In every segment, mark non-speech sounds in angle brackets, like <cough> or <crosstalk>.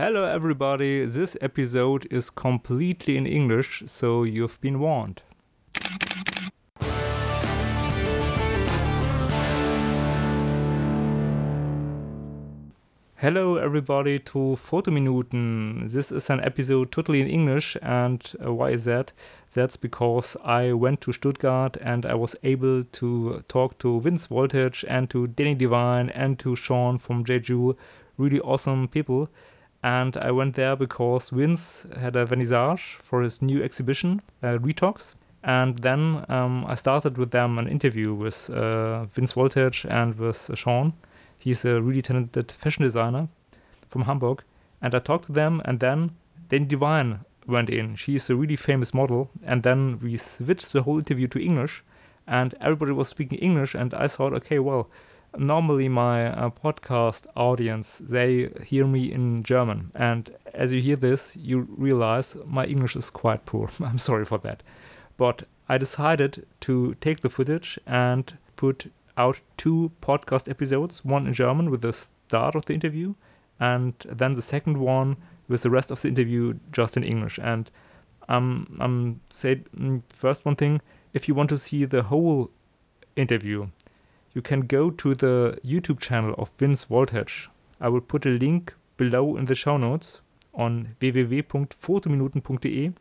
Hello, everybody. This episode is completely in English, so you've been warned. Hello, everybody, to Fotominuten. This is an episode totally in English, and uh, why is that? That's because I went to Stuttgart and I was able to talk to Vince Voltage and to Danny Devine and to Sean from Jeju, really awesome people. And I went there because Vince had a vernissage for his new exhibition, uh, Retox. And then um, I started with them an interview with uh, Vince Voltage and with Sean. He's a really talented fashion designer from Hamburg. And I talked to them, and then Danny Devine went in. She's a really famous model. And then we switched the whole interview to English, and everybody was speaking English. And I thought, okay, well, normally my uh, podcast audience they hear me in German, and as you hear this, you realize my English is quite poor. <laughs> I'm sorry for that, but I decided to take the footage and put out two podcast episodes, one in German with the start of the interview, and then the second one with the rest of the interview just in English. And um, um, say mm, first one thing: if you want to see the whole interview, you can go to the YouTube channel of Vince Voltage. I will put a link below in the show notes on www.fotominuten.de.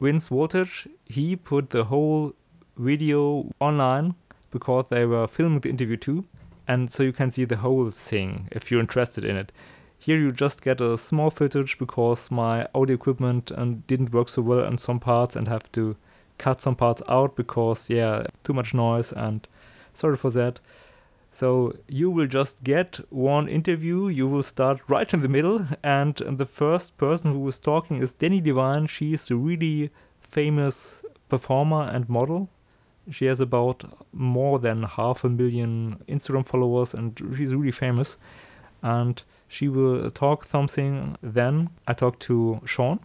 Vince Voltage, he put the whole video online because they were filming the interview too. And so you can see the whole thing if you're interested in it. Here you just get a small footage because my audio equipment um, didn't work so well on some parts and have to cut some parts out because yeah, too much noise and sorry for that. So you will just get one interview. You will start right in the middle, and the first person who is talking is Danny Devine. She is a really famous performer and model. She has about more than half a million Instagram followers, and she's really famous. And she will talk something. Then I talk to Sean.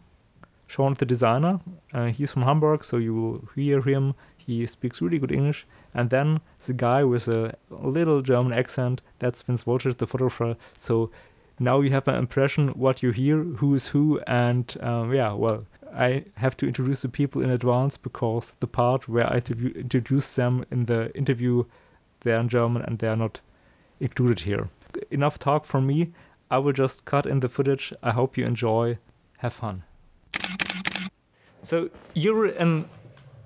Sean, the designer. Uh, he's from Hamburg, so you will hear him. He speaks really good English and then the guy with a little German accent, that's Vince Voltage, the photographer. So now you have an impression what you hear, who is who, and um, yeah, well, I have to introduce the people in advance because the part where I introduce them in the interview, they're in German and they are not included here. Enough talk from me. I will just cut in the footage. I hope you enjoy. Have fun. So you're a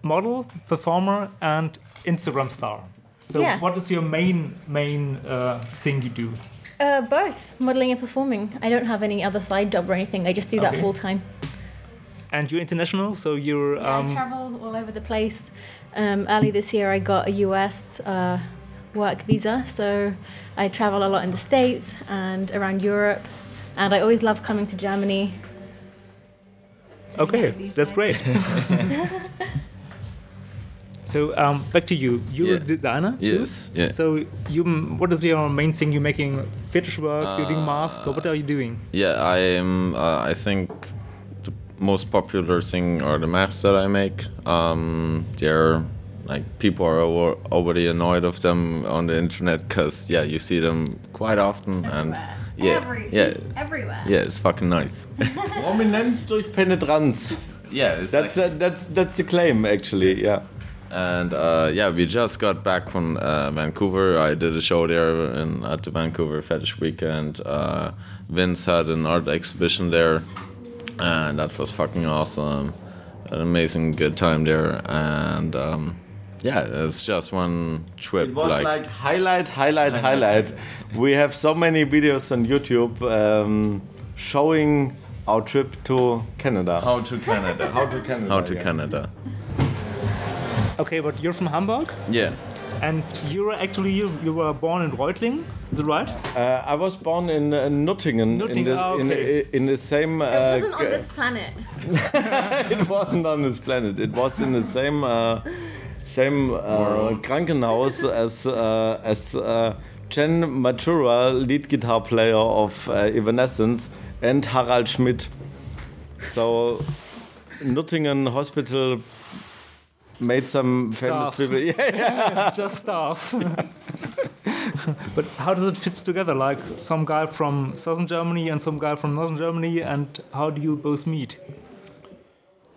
model, performer, and Instagram star. So yes. what is your main main uh, thing you do? Uh, both modeling and performing. I don't have any other side job or anything. I just do okay. that full time. And you're international, so you're. Yeah, um, I travel all over the place. Um, early this year, I got a US uh, work visa, so I travel a lot in the States and around Europe. And I always love coming to Germany. Okay, that's great. <laughs> <laughs> So um, back to you. You're yeah. a designer too. Yes. Yeah. So you, what is your main thing? You're making fetish work. Uh, you're doing masks. Or what are you doing? Yeah, I am. Uh, I think the most popular thing are the masks that I make. Um, they're like people are over, already annoyed of them on the internet because yeah, you see them quite often Everywhere. and yeah, Every, yeah, everywhere. Yeah, it's fucking nice. <laughs> Prominenz durch Penetranz. Yeah, that's like, that's that's the claim actually. Yeah. And uh, yeah, we just got back from uh, Vancouver. I did a show there in, at the Vancouver Fetish Weekend. Uh, Vince had an art exhibition there, and that was fucking awesome. An amazing good time there, and um, yeah, it's just one trip. It was like, like highlight, highlight, highlight. we have so many videos on YouTube um, showing our trip to Canada. How to Canada. How to Canada. How to yeah. Canada. Okay, but you're from Hamburg? Yeah. And you're actually you, you were born in Reutlingen, is it right? Uh, I was born in uh, Nürtingen, Nürtingen. In, the, oh, okay. in, in, the same. Uh, it wasn't on this planet. <laughs> it wasn't on this planet. It was in the same uh, same uh, Krankenhaus <laughs> as uh, as Jen Majura, lead guitar player of Evanescence, and Harald Schmidt. So Nürtingen Hospital made some stars. famous people. <laughs> Yeah, yeah. just stars. <laughs> But how does it fit together? Like some guy from southern Germany and some guy from northern Germany, and how do you both meet?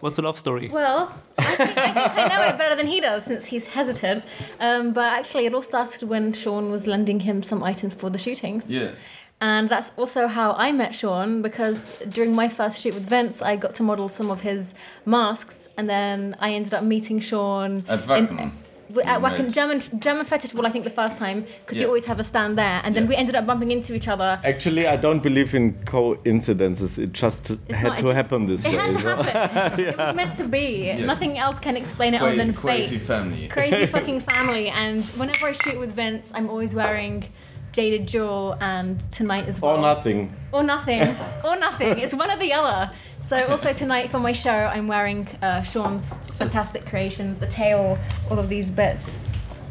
What's the love story? Well, I think, I think I know it better than he does since he's hesitant. Um, but actually, it all started when Sean was lending him some items for the shootings. Yeah. And that's also how I met Sean because during my first shoot with Vince, I got to model some of his masks, and then I ended up meeting Sean At in- Wacken. at mm, You Wacken. German German Fetish Ball, I think the first time because you always have a stand there, and then Yeah. we ended up bumping into each other. Actually, I don't believe in coincidences. It just It's had not- to just- happen this It way. had to so- happen. <laughs> It was meant to be. Nothing else can explain it other than fate. Crazy family. Crazy <laughs> fucking family. And whenever I shoot with Vince, I'm always wearing Jaded Jewel and tonight as well. Or nothing. Or nothing. <laughs> or nothing. It's one or the other. So also tonight for my show, I'm wearing uh, Sean's fantastic creations, the tail, all of these bits.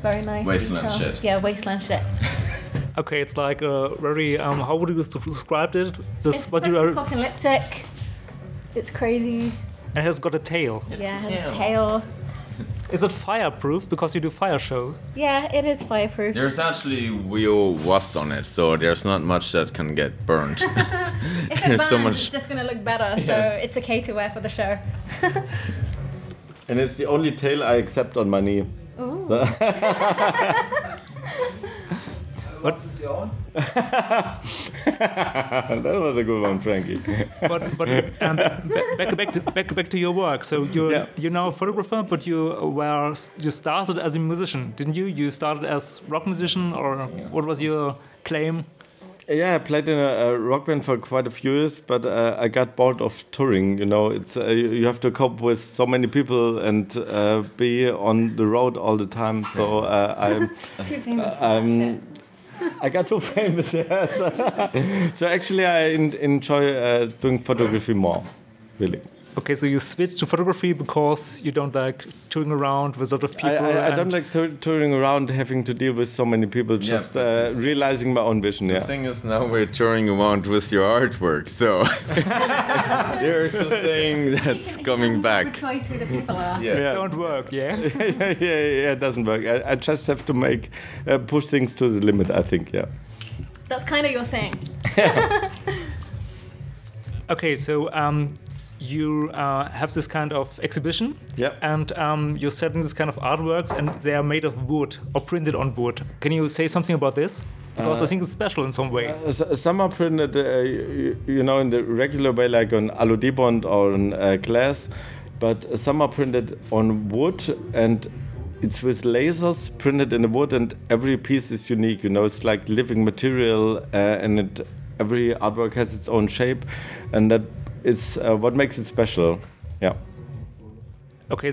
Very nice. Wasteland detail. shit. Yeah, wasteland shit. <laughs> Okay, it's like a very um, how would you describe it? This It's what you are, post-apocalyptic. It's crazy. it has got a tail. yeah, it has a tail. Is it fireproof because you do fire shows? Yeah, it is fireproof. There's actually real rust on it, so there's not much that can get burned. <laughs> If it <laughs> burns, so much- it's just gonna look better. So it's okay to wear for the show. <laughs> And it's the only tail I accept on my knee. What? <laughs> that was a good one, Frankie. <laughs> But but um, ba- back back to, back back to your work. So you're Yeah. you're now a photographer, but you were you started as a musician, didn't you? You started as rock musician, or what was your claim? Yeah, I played in a, a rock band for quite a few years, but uh, I got bored of touring. You know, it's uh, you you have to cope with so many people and uh, be on the road all the time. So uh, I'm <laughs> I got too famous. Yes. <laughs> so actually, I enjoy uh, doing photography more, really. Okay, so you switched to photography because you don't like touring around with a lot of people. I, I, I don't like tou- touring around, having to deal with so many people. Just but uh, realizing my own vision. The Yeah. thing is, now we're touring around with your artwork, so there's a thing that's He coming has back. No choice who the people are. Yeah. Yeah. don't work, yeah. <laughs> yeah, yeah, yeah, it doesn't work. I, I just have to make uh, push things to the limit. I think. Yeah. That's kind of your thing. <laughs> Okay, so um, you uh, have this kind of exhibition, Yeah. and um, you're selling this kind of artworks, and they are made of wood or printed on wood. Can you say something about this? Because I think it's special in some way. Uh, some are printed, uh, you, you know, in the regular way, like on alu Dibond or on uh, glass, but some are printed on wood and it's with lasers printed in the wood, and every piece is unique. You know, it's like living material, uh, and it, every artwork has its own shape, and that is uh, what makes it special. Yeah. Okay,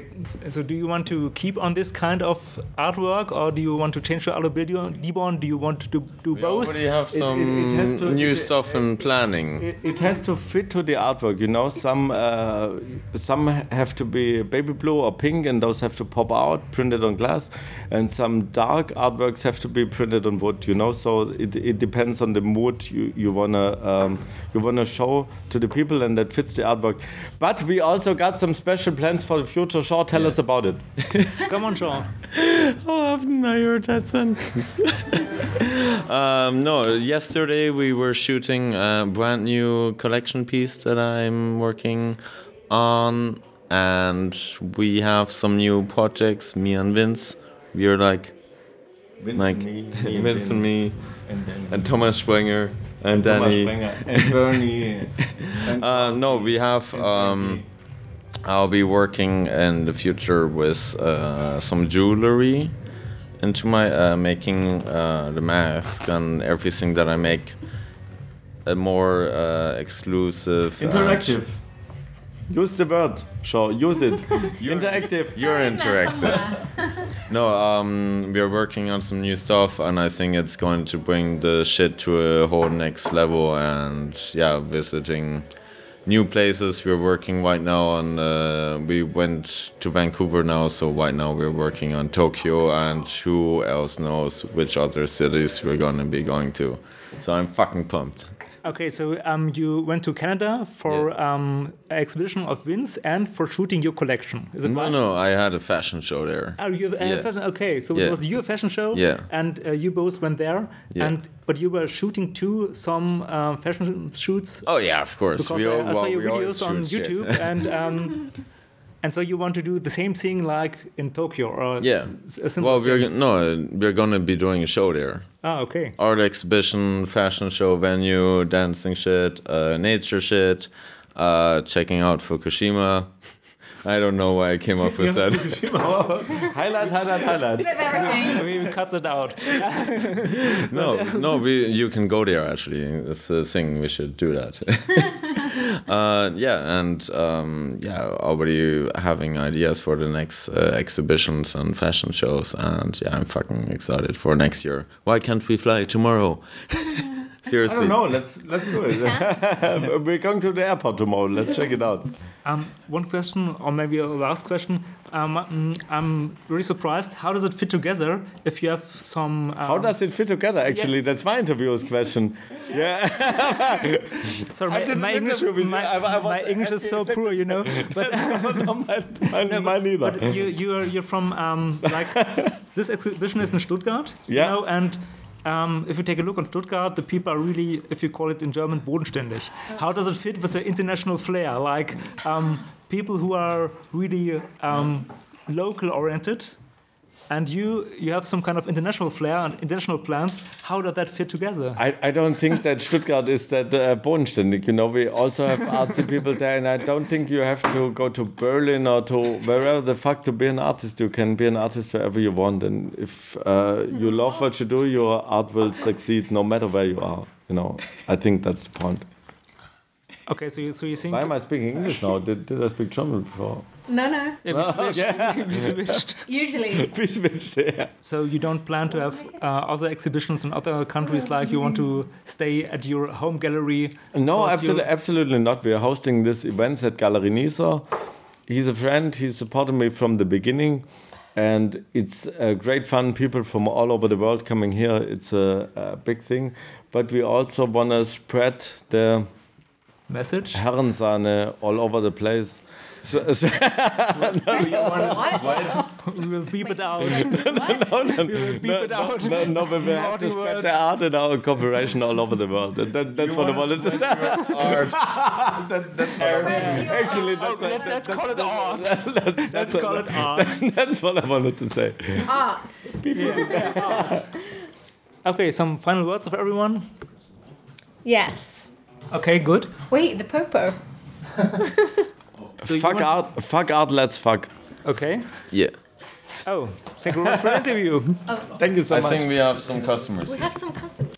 so do you want to keep on this kind of artwork, or do you want to change your Alubedion? Debon? Do you want to do, do We both? already have it some has to- new it- stuff in planning. It, it has to fit to the artwork, you know. Some uh, some have to be baby blue or pink, and those have to pop out, printed on glass. And some dark artworks have to be printed on wood, you know. So it, it depends on the mood you, you wanna um, you wanna show to the people, and that fits the artwork. But we also got some special plans for the future. Shaw, tell us about it. <laughs> Come on, Sean. How often I heard that sentence? <laughs> um, no, yesterday we were shooting a brand new collection piece that I'm working on, and we have some new projects. Me and Vince, we're like like Vince and me, <laughs> and Thomas Sprenger and Danny. and Bernie. Uh, no, we have. Um, I'll be working in the future with uh, some jewelry into my uh, making uh, the mask and everything that I make a more uh, exclusive. and- Interactive. Use the word, Shaw. Use it. <laughs> <laughs> You're Interactive. You're <laughs> interactive. No, um, we're working on some new stuff, and I think it's going to bring the shit to a whole next level. And yeah, visiting new places. We're working right now on. Uh, we went to Vancouver now, so right now we're working on Tokyo, and who else knows which other cities we're gonna be going to. So I'm fucking pumped. Okay, so um, you went to Canada for um, an exhibition of Vince and for shooting your collection. Is it No, right? no, I had a fashion show there. Oh, you have a Yeah. fashion. Okay, so it Yeah. was your fashion show. Yeah. And uh, you both went there. Yeah. And but you were shooting too some uh, fashion shoots Oh yeah, of course. because we I, all, I saw well, your we videos on. YouTube <laughs> and um, and so you want to do the same thing like in Tokyo or yeah. s- a Well, we're thing? go- no, we're gonna be doing a show there. Ah, okay. Art exhibition, fashion show venue, dancing shit, uh, nature shit, uh, checking out Fukushima. <laughs> I don't know why I came up with that. <laughs> Highlight, highlight, highlight. Bit of everything. <laughs> We cut it out. no, no, we you can go there actually. It's the thing. We should do that. <laughs> uh, yeah, and um, yeah, already having ideas for the next uh, exhibitions and fashion shows, and yeah, I'm fucking excited for next year. Why can't we fly tomorrow? <laughs> I don't know. Let's let's do it. <laughs> We're going to the airport tomorrow. Let's check it out. Um, one question, or maybe a last question. Um, mm, I'm really surprised. How does it fit together if you have some? Um, How does it fit together? Actually, that's my interviewer's question. <laughs> Yeah. <laughs> Sorry, my, my English, interview with you. my, I- I my English is so poor, you know. But no, mine, mine, mine either. But you you're you're from um, like this exhibition is in Stuttgart, Yeah. you know, and um, if you take a look on Stuttgart, the people are really, if you call it in German, bodenständig. How does it fit with the international flair? Like um, people who are really um, local oriented, and you you have some kind of international flair and international plans. How does that fit together? I, I don't think that Stuttgart is that uh, bodenständig. You know, we also have <laughs> artsy people there, and I don't think you have to go to Berlin or to wherever the fuck to be an artist. You can be an artist wherever you want, and if uh, you love what you do, your art will succeed no matter where you are. You know, I think that's the point. Okay, so you, so you think Why am I speaking English now? Did, did I speak German before? No, no. <laughs> Yeah, we switched. we switched. Usually. We switched there. So you don't plan to have uh, other exhibitions in other countries, like you want to stay at your home gallery? No, absolutely, you- absolutely not. We are hosting this events at Galerie Nisa. He's a friend. He supported me from the beginning, and it's uh, great fun. People from all over the world coming here. It's a, a big thing, but we also want to spread the Message. Herrensahne all over the place. So, so, <laughs> We will beep it out. no, no, beep no, it out. no, no, but we have to spread words. the art and our cooperation all over the world. And that, that's what I wanted to say. Art. Actually, that's, Oh, what- let's, let's call it art. that's, Let's what- call it art. that's what I wanted to say. Art. Okay, some final words of everyone. Yes. Okay, good. Wait, the popo. <laughs> So you fuck want- art, fuck art, let's fuck. Okay. Yeah. Oh, thank you very much for the <laughs> interview. Oh. Thank you so much. I much. think we have some customers. We have some customers.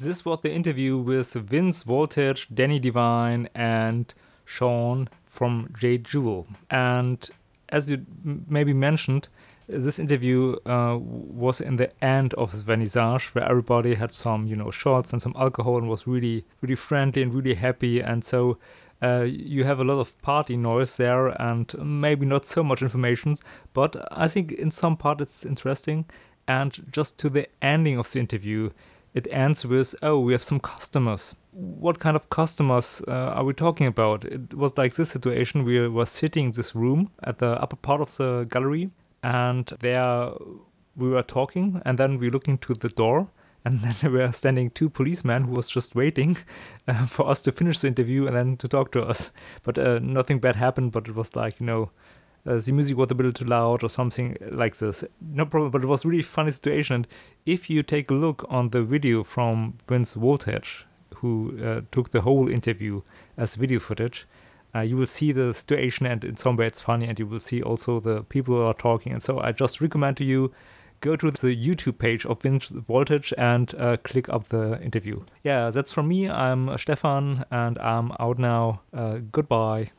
This was the interview with Vince Voltage, Danny Divine, and Sean from J Jewel. And as you m- maybe mentioned, this interview uh, was in the end of the vernissage where everybody had some, you know, shots and some alcohol and was really, really friendly and really happy. And so uh, you have a lot of party noise there and maybe not so much information, but I think in some part it's interesting. And just to the ending of the interview, it ends with, "Oh, we have some customers." What kind of customers uh, are we talking about? It was like this situation: we were sitting in this room at the upper part of the gallery, and there we were talking, and then we looking to the door, and <laughs> then there were standing two policemen who was just waiting uh, for us to finish the interview and then to talk to us. But uh, nothing bad happened. But it was like you know, uh, the music was a bit too loud or something like this. No problem, but it was really funny situation. And if you take a look on the video from Vince Voltage, who uh, took the whole interview as video footage, uh, you will see the situation, and in some way it's funny, and you will see also the people who are talking. And so I just recommend to you go to the YouTube page of Vince Voltage and uh, click up the interview. Yeah, that's from me. I'm Stefan, and I'm out now. Uh, goodbye.